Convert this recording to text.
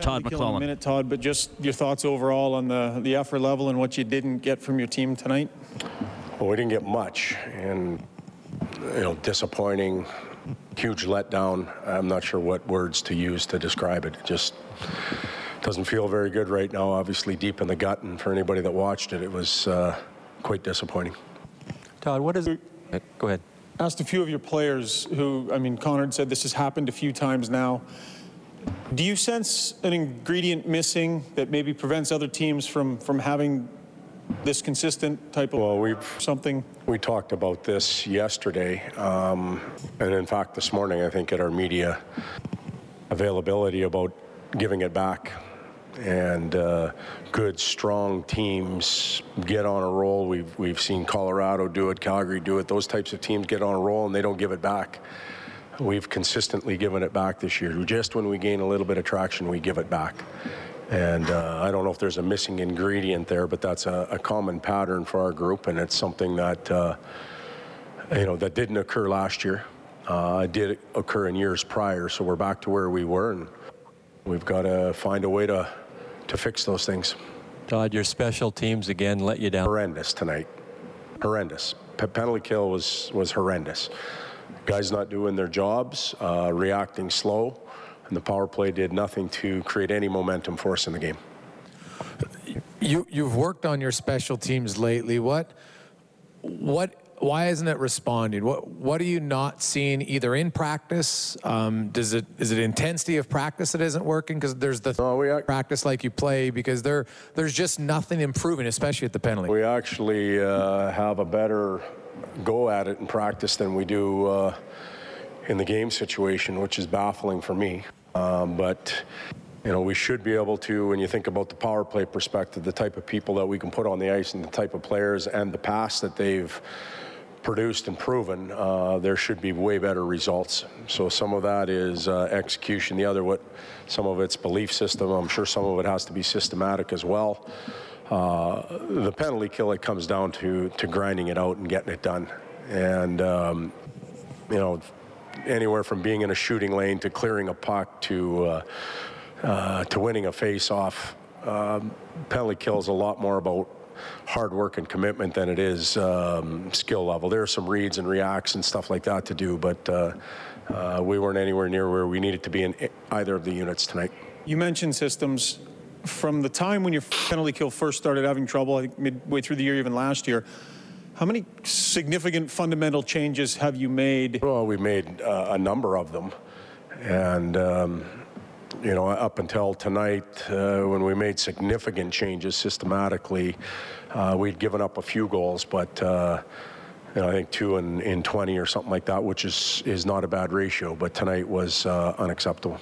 Todd Killing a minute, Todd, but just your thoughts overall on the, the effort level and what you didn't get from your team tonight? Well, we didn't get much, and you know, disappointing, huge letdown. I'm not sure what words to use to describe it. It just doesn't feel very good right now. Obviously, deep in the gut, and for anybody that watched it, it was uh, quite disappointing. Todd, what is? Uh, Go ahead. Asked a few of your players who, I mean, Connor said this has happened a few times now. Do you sense an ingredient missing that maybe prevents other teams from, from having this consistent type of Well, something? We talked about this yesterday, um, and in fact, this morning, I think, at our media availability about giving it back. And uh, good, strong teams get on a roll. We've, we've seen Colorado do it, Calgary do it. Those types of teams get on a roll and they don't give it back. We've consistently given it back this year. Just when we gain a little bit of traction, we give it back. And uh, I don't know if there's a missing ingredient there, but that's a, a common pattern for our group, and it's something that uh, you know that didn't occur last year. Uh, it did occur in years prior, so we're back to where we were, and we've got to find a way to to fix those things. Todd, your special teams again let you down. Horrendous tonight, horrendous. Pe- penalty kill was was horrendous. Guys not doing their jobs, uh, reacting slow, and the power play did nothing to create any momentum for us in the game. You you've worked on your special teams lately. What what why isn't it responding? What what are you not seeing either in practice? Um, does it is it intensity of practice that isn't working? Because there's the No, we ac- practice like you play because there there's just nothing improving, especially at the penalty. We actually uh, have a better go at it in practice than we do uh, in the game situation, which is baffling for me. Um, but you know, we should be able to, when you think about the power play perspective, the type of people that we can put on the ice and the type of players and the pass that they've produced and proven, uh, there should be way better results. So some of that is uh, execution. The other, what some of it's belief system. I'm sure some of it has to be systematic as well. Uh, the penalty kill, it comes down to to grinding it out and getting it done. And um, you know, anywhere from being in a shooting lane to clearing a puck to uh, uh, to winning a face-off. Um, penalty kill is a lot more about hard work and commitment than it is um, skill level. There are some reads and reacts and stuff like that to do, but uh, uh, we weren't anywhere near where we needed to be in either of the units tonight. You mentioned systems. From the time when your penalty kill first started having trouble, I think midway through the year, even last year, how many significant fundamental changes have you made? Well, we made uh, a number of them, and um, you know, up until tonight, uh, when we made significant changes systematically, uh, we'd given up a few goals, but. Uh, you know, I think two in, in 20 or something like that, which is is not a bad ratio, but tonight was uh, unacceptable.